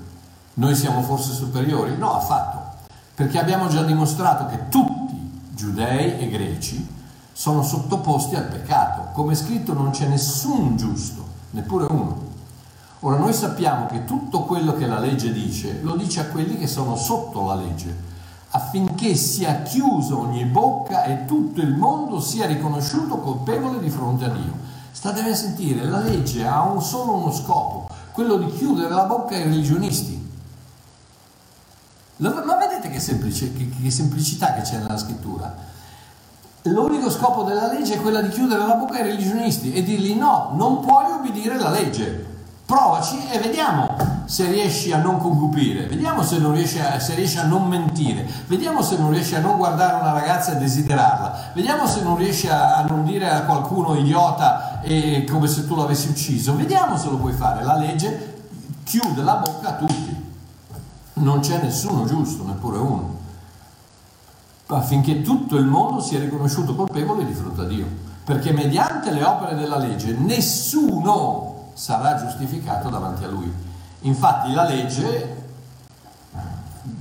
Noi siamo forse superiori? No, affatto, perché abbiamo già dimostrato che tutti, giudei e greci, sono sottoposti al peccato. Come scritto non c'è nessun giusto, neppure uno. Ora noi sappiamo che tutto quello che la legge dice lo dice a quelli che sono sotto la legge affinché sia chiusa ogni bocca e tutto il mondo sia riconosciuto colpevole di fronte a Dio. Statevi a sentire, la legge ha un, solo uno scopo, quello di chiudere la bocca ai religionisti. Ma vedete che, semplice, che, che semplicità che c'è nella scrittura? L'unico scopo della legge è quella di chiudere la bocca ai religionisti e dirgli no, non puoi obbedire la legge. Provaci e vediamo se riesci a non concupire, vediamo se, non riesci a, se riesci a non mentire, vediamo se non riesci a non guardare una ragazza e desiderarla, vediamo se non riesci a, a non dire a qualcuno idiota e come se tu l'avessi ucciso, vediamo se lo puoi fare. La legge chiude la bocca a tutti, non c'è nessuno giusto, neppure uno, affinché tutto il mondo sia riconosciuto colpevole di fronte a Dio, perché mediante le opere della legge nessuno sarà giustificato davanti a lui. Infatti la legge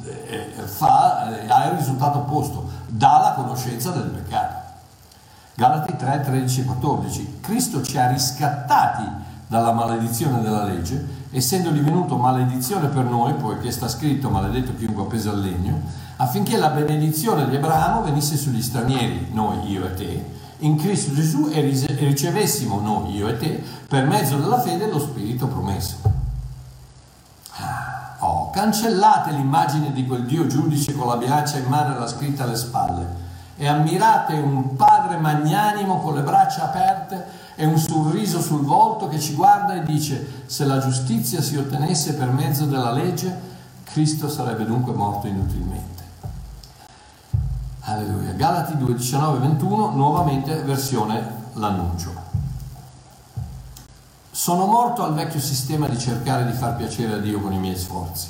eh, fa, eh, ha il risultato opposto, dà la conoscenza del peccato. Galati 3, 13 14. Cristo ci ha riscattati dalla maledizione della legge, essendo divenuto maledizione per noi, poiché sta scritto maledetto chiunque appesa al legno, affinché la benedizione di Abramo venisse sugli stranieri, noi, io e te, in Cristo Gesù e ricevessimo noi, io e te, per mezzo della fede lo Spirito promesso. Ah, oh, cancellate l'immagine di quel Dio giudice con la bilancia in mano e la scritta alle spalle e ammirate un padre magnanimo con le braccia aperte e un sorriso sul volto che ci guarda e dice se la giustizia si ottenesse per mezzo della legge, Cristo sarebbe dunque morto inutilmente. Alleluia. Galati 2, 19, 21, nuovamente versione l'annuncio. Sono morto al vecchio sistema di cercare di far piacere a Dio con i miei sforzi.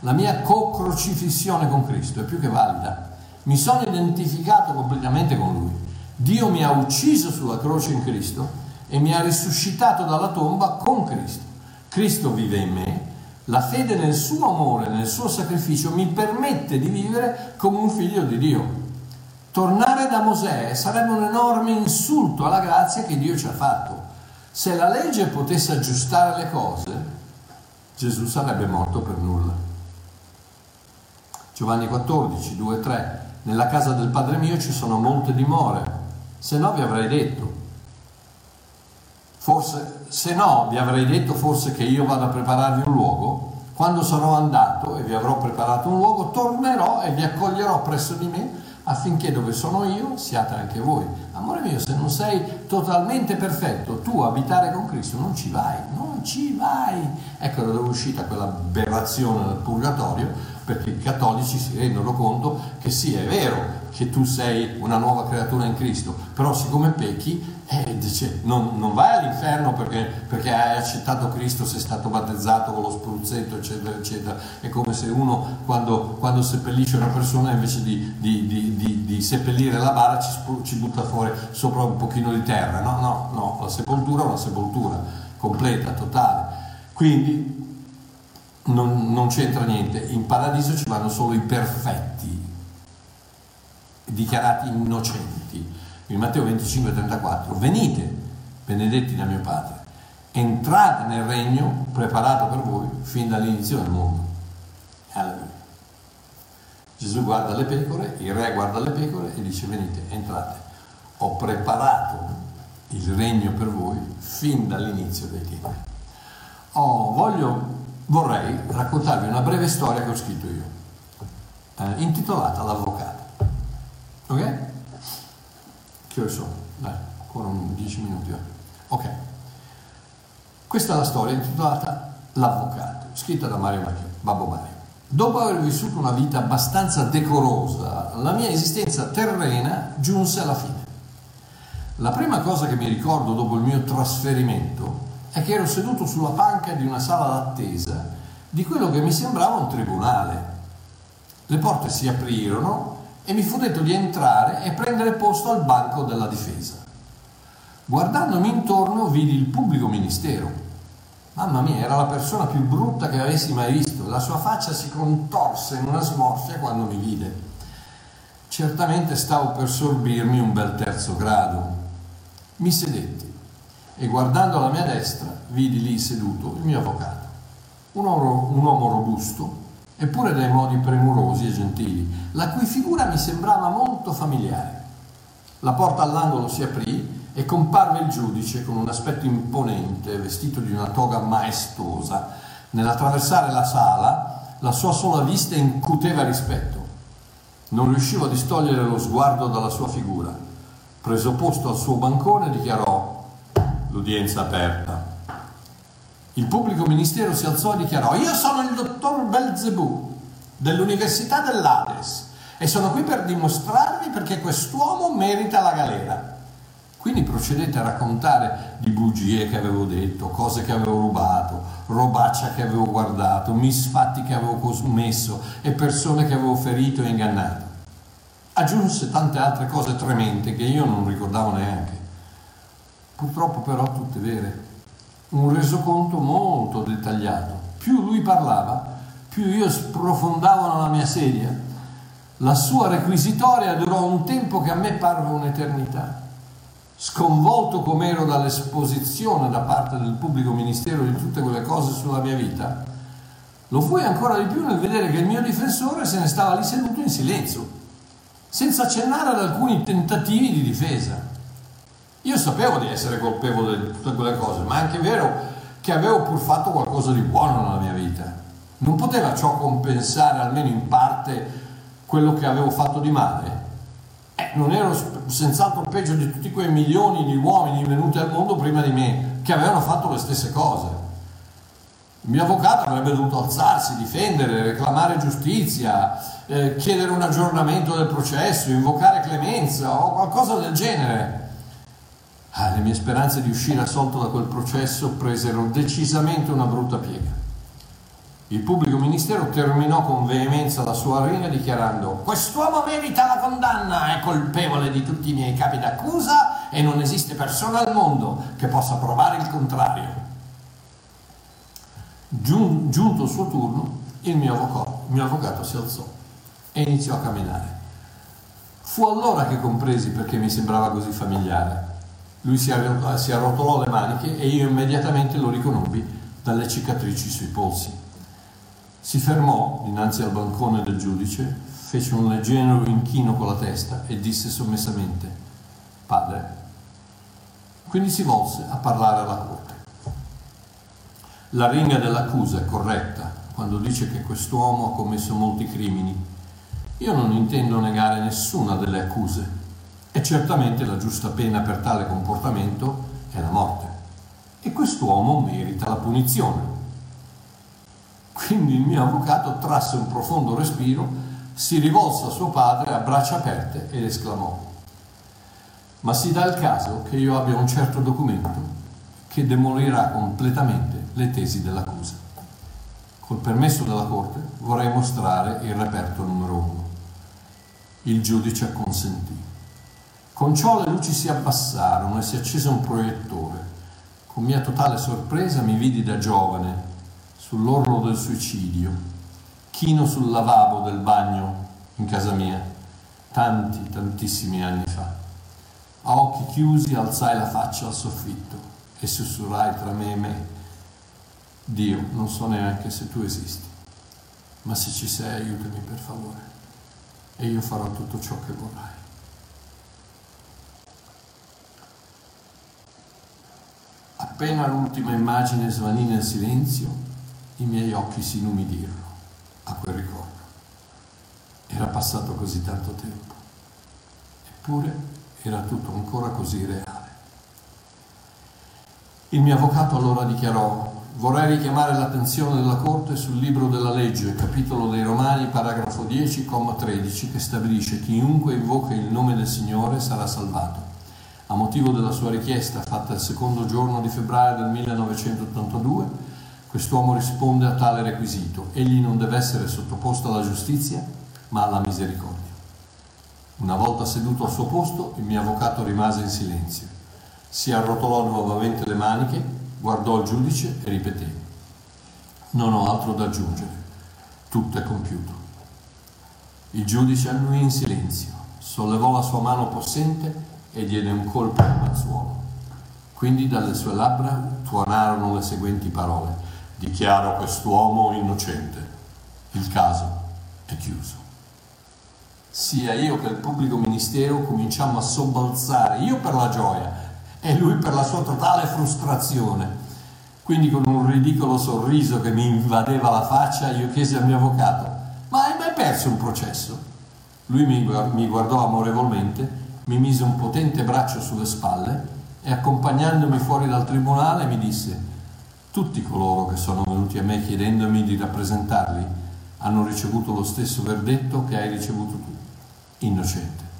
La mia co-crocifissione con Cristo è più che valida. Mi sono identificato completamente con Lui. Dio mi ha ucciso sulla croce in Cristo e mi ha risuscitato dalla tomba con Cristo. Cristo vive in me. La fede nel suo amore, nel suo sacrificio mi permette di vivere come un figlio di Dio. Tornare da Mosè sarebbe un enorme insulto alla grazia che Dio ci ha fatto. Se la legge potesse aggiustare le cose, Gesù sarebbe morto per nulla. Giovanni 14, 2, 3. Nella casa del Padre mio ci sono molte dimore, se no vi avrei detto. Forse, se no, vi avrei detto forse che io vado a prepararvi un luogo. Quando sarò andato e vi avrò preparato un luogo, tornerò e vi accoglierò presso di me affinché dove sono io siate anche voi. Amore mio, se non sei totalmente perfetto, tu abitare con Cristo non ci vai, non ci vai. Ecco dove è uscita quella aberrazione del purgatorio, perché i cattolici si rendono conto che sì, è vero che tu sei una nuova creatura in Cristo, però siccome pecchi, eh, dice, non, non, vai all'inferno perché, perché, hai accettato Cristo, sei stato battezzato con lo spruzzetto, eccetera, eccetera. È come se uno quando, quando seppellisce una persona invece di, di, di, di seppellire la bara ci, ci, butta fuori sopra un pochino di terra. No, no, no, la sepoltura è una sepoltura completa, totale. Quindi non, non c'entra niente, in paradiso ci vanno solo i perfetti, dichiarati innocenti in Matteo 25, 34, venite, benedetti da mio Padre, entrate nel regno preparato per voi fin dall'inizio del mondo. Alleluia. Gesù guarda le pecore, il re guarda le pecore e dice venite, entrate. Ho preparato il regno per voi fin dall'inizio dei tempi. Oh, voglio, vorrei raccontarvi una breve storia che ho scritto io, eh, intitolata L'avvocato. Ok? Che ore sono? Dai, ancora un 10 minuti. Eh. Ok. Questa è la storia intitolata L'avvocato, scritta da Mario Mario, Babbo Mario. Dopo aver vissuto una vita abbastanza decorosa, la mia esistenza terrena giunse alla fine. La prima cosa che mi ricordo dopo il mio trasferimento è che ero seduto sulla panca di una sala d'attesa di quello che mi sembrava un tribunale. Le porte si aprirono e mi fu detto di entrare e prendere posto al banco della difesa. Guardandomi intorno vidi il pubblico ministero. Mamma mia, era la persona più brutta che avessi mai visto. La sua faccia si contorse in una smorfia quando mi vide. Certamente stavo per sorbirmi un bel terzo grado. Mi sedetti e guardando alla mia destra vidi lì seduto il mio avvocato, un uomo, un uomo robusto, eppure dai modi premurosi e gentili, la cui figura mi sembrava molto familiare. La porta all'angolo si aprì e comparve il giudice con un aspetto imponente, vestito di una toga maestosa. Nell'attraversare la sala, la sua sola vista incuteva rispetto. Non riuscivo a distogliere lo sguardo dalla sua figura. Preso posto al suo bancone, dichiarò l'udienza aperta. Il pubblico ministero si alzò e dichiarò: Io sono il dottor Belzebù dell'Università dell'Ades e sono qui per dimostrarvi perché quest'uomo merita la galera. Quindi procedete a raccontare di bugie che avevo detto, cose che avevo rubato, robaccia che avevo guardato, misfatti che avevo commesso e persone che avevo ferito e ingannato. Aggiunse tante altre cose tremente che io non ricordavo neanche. Purtroppo però tutte vere un resoconto molto dettagliato. Più lui parlava, più io sprofondavo nella mia sedia. La sua requisitoria durò un tempo che a me parve un'eternità. Sconvolto com'ero dall'esposizione da parte del pubblico ministero di tutte quelle cose sulla mia vita, lo fui ancora di più nel vedere che il mio difensore se ne stava lì seduto in silenzio, senza accennare ad alcuni tentativi di difesa. Io sapevo di essere colpevole di tutte quelle cose, ma è anche vero che avevo pur fatto qualcosa di buono nella mia vita. Non poteva ciò compensare almeno in parte quello che avevo fatto di male? Eh, non ero senz'altro peggio di tutti quei milioni di uomini venuti al mondo prima di me, che avevano fatto le stesse cose. Il mio avvocato avrebbe dovuto alzarsi, difendere, reclamare giustizia, eh, chiedere un aggiornamento del processo, invocare clemenza o qualcosa del genere. Ah, le mie speranze di uscire assolto da quel processo presero decisamente una brutta piega. Il pubblico ministero terminò con veemenza la sua arena dichiarando quest'uomo merita la condanna, è colpevole di tutti i miei capi d'accusa e non esiste persona al mondo che possa provare il contrario. Giun- giunto il suo turno, il mio, avvocato, il mio avvocato si alzò e iniziò a camminare. Fu allora che compresi perché mi sembrava così familiare. Lui si, arrotolò, si arrotolò le maniche e io immediatamente lo riconobbi dalle cicatrici sui polsi. Si fermò dinanzi al bancone del giudice, fece un leggero inchino con la testa e disse sommessamente, Padre. Quindi si volse a parlare alla corte. La ringa dell'accusa è corretta quando dice che quest'uomo ha commesso molti crimini. Io non intendo negare nessuna delle accuse e certamente la giusta pena per tale comportamento è la morte. E quest'uomo merita la punizione. Quindi il mio avvocato trasse un profondo respiro, si rivolse a suo padre a braccia aperte ed esclamò, ma si dà il caso che io abbia un certo documento che demolirà completamente le tesi dell'accusa. Col permesso della Corte vorrei mostrare il reperto numero uno. Il giudice acconsentì. Con ciò le luci si abbassarono e si accese un proiettore. Con mia totale sorpresa mi vidi da giovane sull'orlo del suicidio, chino sul lavabo del bagno in casa mia, tanti, tantissimi anni fa. A occhi chiusi alzai la faccia al soffitto e sussurrai tra me e me, Dio, non so neanche se tu esisti, ma se ci sei aiutami per favore e io farò tutto ciò che vorrai. Appena l'ultima immagine svanì nel silenzio, i miei occhi si inumidirono a quel ricordo. Era passato così tanto tempo, eppure era tutto ancora così reale. Il mio avvocato allora dichiarò, vorrei richiamare l'attenzione della Corte sul libro della legge, capitolo dei Romani, paragrafo 10, comma 13, che stabilisce chiunque invoca il nome del Signore sarà salvato. A motivo della sua richiesta fatta il secondo giorno di febbraio del 1982, Quest'uomo risponde a tale requisito. Egli non deve essere sottoposto alla giustizia, ma alla misericordia. Una volta seduto al suo posto, il mio avvocato rimase in silenzio. Si arrotolò nuovamente le maniche, guardò il giudice e ripeté. Non ho altro da aggiungere. Tutto è compiuto. Il giudice annui in silenzio, sollevò la sua mano possente e diede un colpo al mazzuolo. Quindi dalle sue labbra tuonarono le seguenti parole dichiaro quest'uomo innocente. Il caso è chiuso. Sia io che il pubblico ministero cominciamo a sobbalzare, io per la gioia e lui per la sua totale frustrazione. Quindi con un ridicolo sorriso che mi invadeva la faccia, io chiesi al mio avvocato, ma hai mai perso un processo? Lui mi guardò amorevolmente, mi mise un potente braccio sulle spalle e accompagnandomi fuori dal tribunale mi disse, tutti coloro che sono venuti a me chiedendomi di rappresentarli hanno ricevuto lo stesso verdetto che hai ricevuto tu, innocente.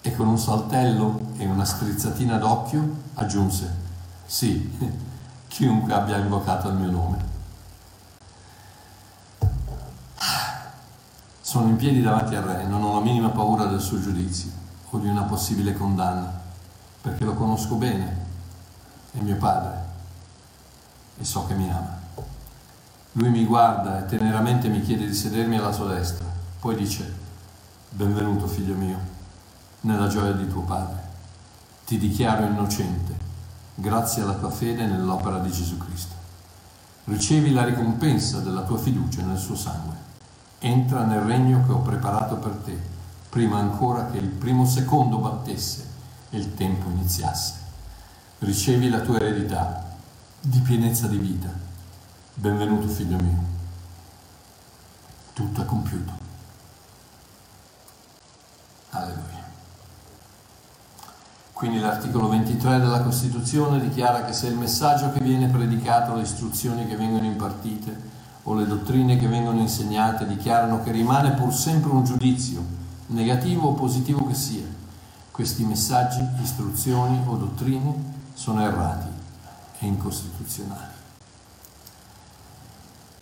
E con un saltello e una strizzatina d'occhio aggiunse, sì, chiunque abbia invocato il mio nome. Sono in piedi davanti al Re, non ho la minima paura del suo giudizio o di una possibile condanna, perché lo conosco bene, è mio padre e so che mi ama. Lui mi guarda e teneramente mi chiede di sedermi alla sua destra, poi dice, benvenuto figlio mio, nella gioia di tuo Padre. Ti dichiaro innocente, grazie alla tua fede nell'opera di Gesù Cristo. Ricevi la ricompensa della tua fiducia nel suo sangue. Entra nel regno che ho preparato per te, prima ancora che il primo secondo battesse e il tempo iniziasse. Ricevi la tua eredità di pienezza di vita. Benvenuto figlio mio. Tutto è compiuto. Alleluia. Quindi l'articolo 23 della Costituzione dichiara che se il messaggio che viene predicato, le istruzioni che vengono impartite o le dottrine che vengono insegnate dichiarano che rimane pur sempre un giudizio, negativo o positivo che sia, questi messaggi, istruzioni o dottrine sono errati e incostituzionali.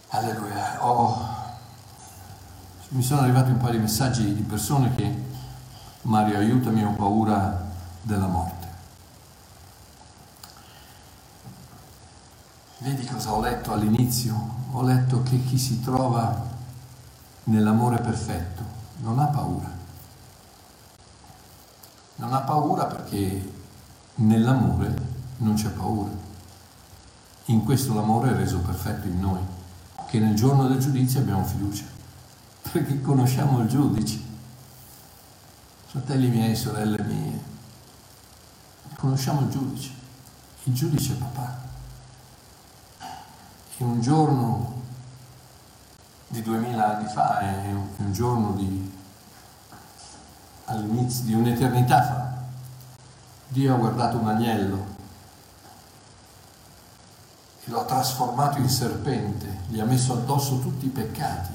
Alleluia. Oh, mi sono arrivati un paio di messaggi di persone che Mario aiutami, ho paura della morte. Vedi cosa ho letto all'inizio? Ho letto che chi si trova nell'amore perfetto non ha paura. Non ha paura perché nell'amore non c'è paura. In questo l'amore è reso perfetto in noi, che nel giorno del giudizio abbiamo fiducia, perché conosciamo il giudice. Fratelli miei, sorelle mie, conosciamo il giudice, il giudice è papà. E un giorno di duemila anni fa, è un giorno di all'inizio di un'eternità fa, Dio ha guardato un agnello e lo ha trasformato in serpente, gli ha messo addosso tutti i peccati,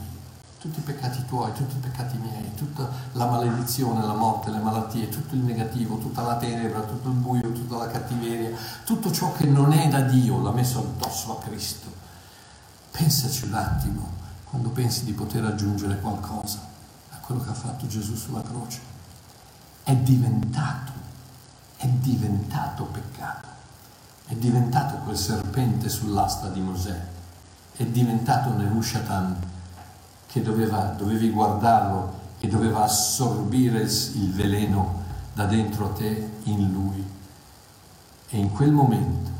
tutti i peccati tuoi, tutti i peccati miei, tutta la maledizione, la morte, le malattie, tutto il negativo, tutta la tenebra, tutto il buio, tutta la cattiveria, tutto ciò che non è da Dio l'ha messo addosso a Cristo. Pensaci un attimo quando pensi di poter aggiungere qualcosa a quello che ha fatto Gesù sulla croce è diventato, è diventato peccato, è diventato quel serpente sull'asta di Mosè, è diventato Nehushatan che doveva, dovevi guardarlo e doveva assorbire il veleno da dentro a te in lui. E in quel momento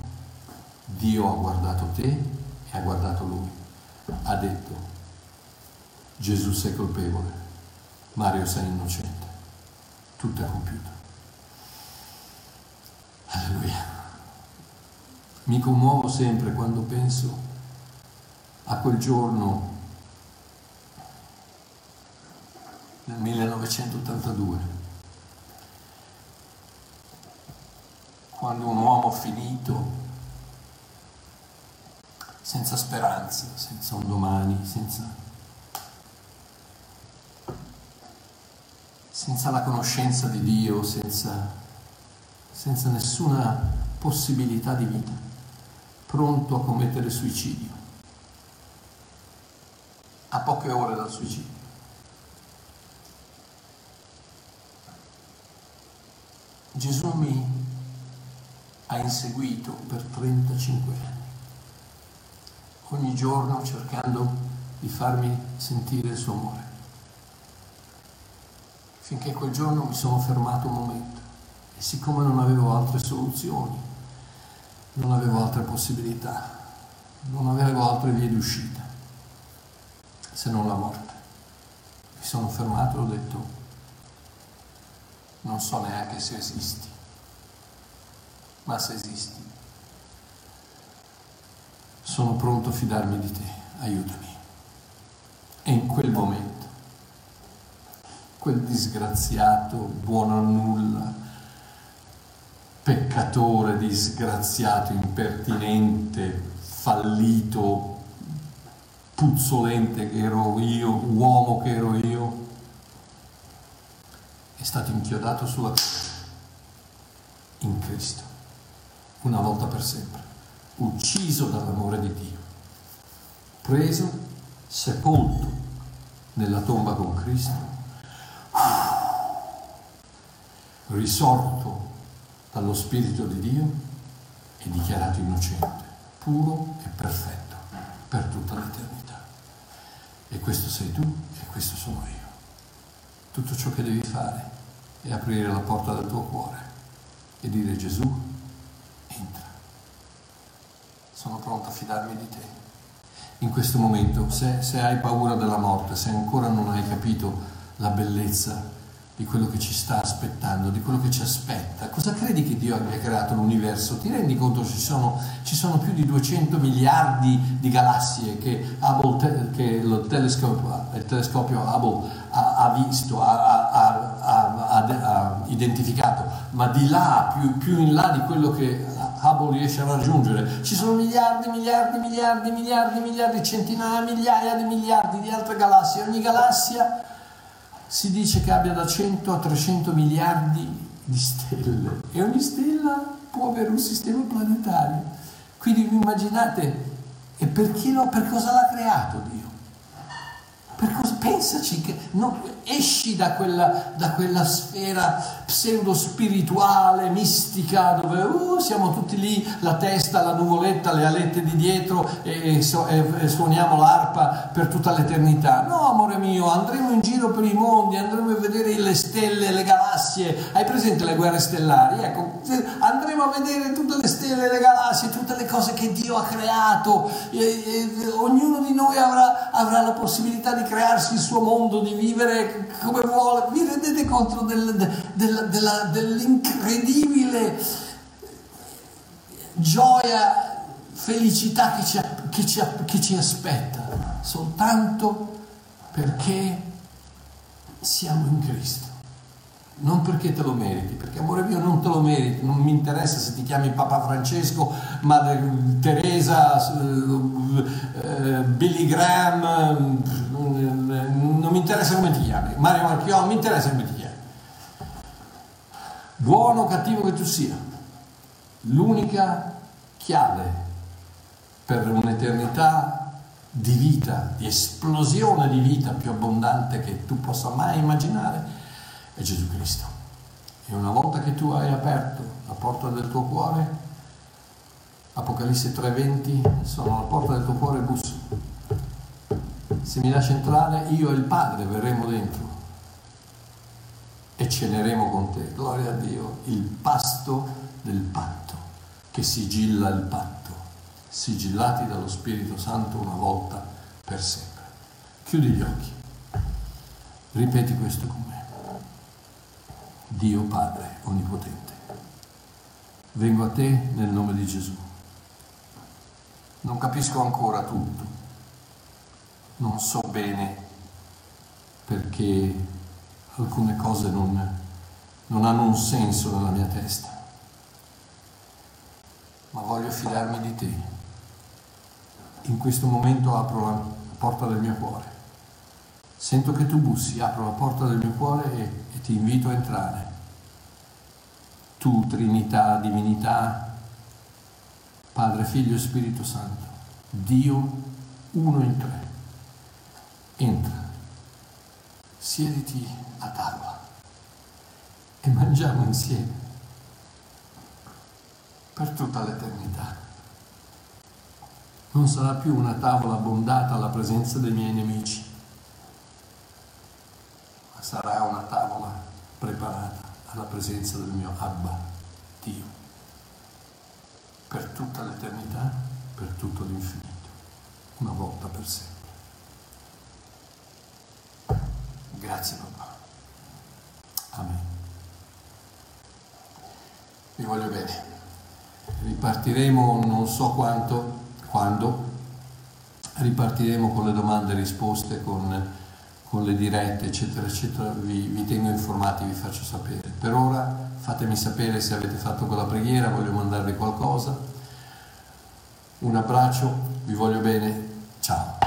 Dio ha guardato te e ha guardato lui. Ha detto, Gesù sei colpevole, Mario sei innocente tutto è compiuto. Alleluia. Mi commuovo sempre quando penso a quel giorno nel 1982, quando un uomo finito, senza speranza, senza un domani, senza senza la conoscenza di Dio, senza, senza nessuna possibilità di vita, pronto a commettere suicidio, a poche ore dal suicidio. Gesù mi ha inseguito per 35 anni, ogni giorno cercando di farmi sentire il suo amore finché quel giorno mi sono fermato un momento e siccome non avevo altre soluzioni, non avevo altre possibilità, non avevo altre vie di uscita se non la morte. Mi sono fermato e ho detto, non so neanche se esisti, ma se esisti, sono pronto a fidarmi di te, aiutami. E in quel momento quel disgraziato buono a nulla, peccatore, disgraziato, impertinente, fallito, puzzolente che ero io, uomo che ero io, è stato inchiodato sulla croce in Cristo, una volta per sempre, ucciso dall'amore di Dio, preso, sepolto nella tomba con Cristo risorto dallo Spirito di Dio e dichiarato innocente, puro e perfetto per tutta l'eternità. E questo sei tu e questo sono io. Tutto ciò che devi fare è aprire la porta del tuo cuore e dire Gesù, entra. Sono pronto a fidarmi di te. In questo momento, se, se hai paura della morte, se ancora non hai capito la bellezza di quello che ci sta aspettando, di quello che ci aspetta. Cosa credi che Dio abbia creato l'universo? Ti rendi conto ci sono, ci sono più di 200 miliardi di galassie che, Hubble, che il, telescopio, il, telescopio, Hubble ha, ha visto, ha, ha, ha identificato, ma di là, più, più in là di quello che Hubble riesce a raggiungere, ci sono miliardi, miliardi, miliardi, miliardi, miliardi, centinaia, migliaia di miliardi di altre galassie. Ogni galassia si dice che abbia da 100 a 300 miliardi di stelle e ogni stella può avere un sistema planetario. Quindi vi immaginate, e per, chi lo, per cosa l'ha creato Dio? Per cosa, pensaci che no, esci da quella, da quella, sfera pseudo spirituale, mistica, dove uh, siamo tutti lì, la testa, la nuvoletta, le alette di dietro e, e, e, suoniamo l'arpa per tutta l'eternità. No, amore mio, andremo in giro per i mondi, andremo a vedere le stelle, le galassie. Hai presente le guerre stellari? Ecco, andremo a vedere tutte le stelle, le galassie, tutte le cose che Dio ha creato. E, ognuno di noi avrà, avrà la possibilità di crearsi il suo mondo, di vivere come vuole. Vi rendete conto del, del, della, dell'incredibile gioia, felicità che ci, che, ci, che ci aspetta, soltanto perché siamo in Cristo non perché te lo meriti, perché amore mio non te lo meriti, non mi interessa se ti chiami Papa Francesco, Madre Teresa, eh, Billy Graham, non mi interessa come ti chiami, Mario Marchiò, mi interessa come ti chiami. Buono o cattivo che tu sia, l'unica chiave per un'eternità di vita, di esplosione di vita più abbondante che tu possa mai immaginare è Gesù Cristo. E una volta che tu hai aperto la porta del tuo cuore, Apocalisse 3:20, sono alla porta del tuo cuore busso. Se mi lasci entrare, io e il Padre verremo dentro e ceneremo con te. Gloria a Dio, il pasto del patto che sigilla il patto, sigillati dallo Spirito Santo una volta per sempre. Chiudi gli occhi, ripeti questo con me. Dio Padre Onnipotente. Vengo a te nel nome di Gesù. Non capisco ancora tutto, non so bene perché alcune cose non, non hanno un senso nella mia testa, ma voglio fidarmi di te. In questo momento apro la porta del mio cuore. Sento che tu bussi, apro la porta del mio cuore e, ti invito a entrare tu, Trinità, Divinità, Padre, Figlio e Spirito Santo, Dio uno in tre. Entra, siediti a tavola e mangiamo insieme per tutta l'eternità. Non sarà più una tavola abbondata alla presenza dei miei nemici, sarà una tavola preparata alla presenza del mio Abba, Dio, per tutta l'eternità, per tutto l'infinito, una volta per sempre. Grazie papà. Amen. Vi voglio bene. Ripartiremo non so quanto, quando, ripartiremo con le domande e risposte, con con le dirette, eccetera, eccetera, vi, vi, tengo informati, vi faccio sapere. Per ora fatemi sapere se avete fatto quella preghiera, voglio mandarvi qualcosa. Un abbraccio, vi voglio bene, ciao.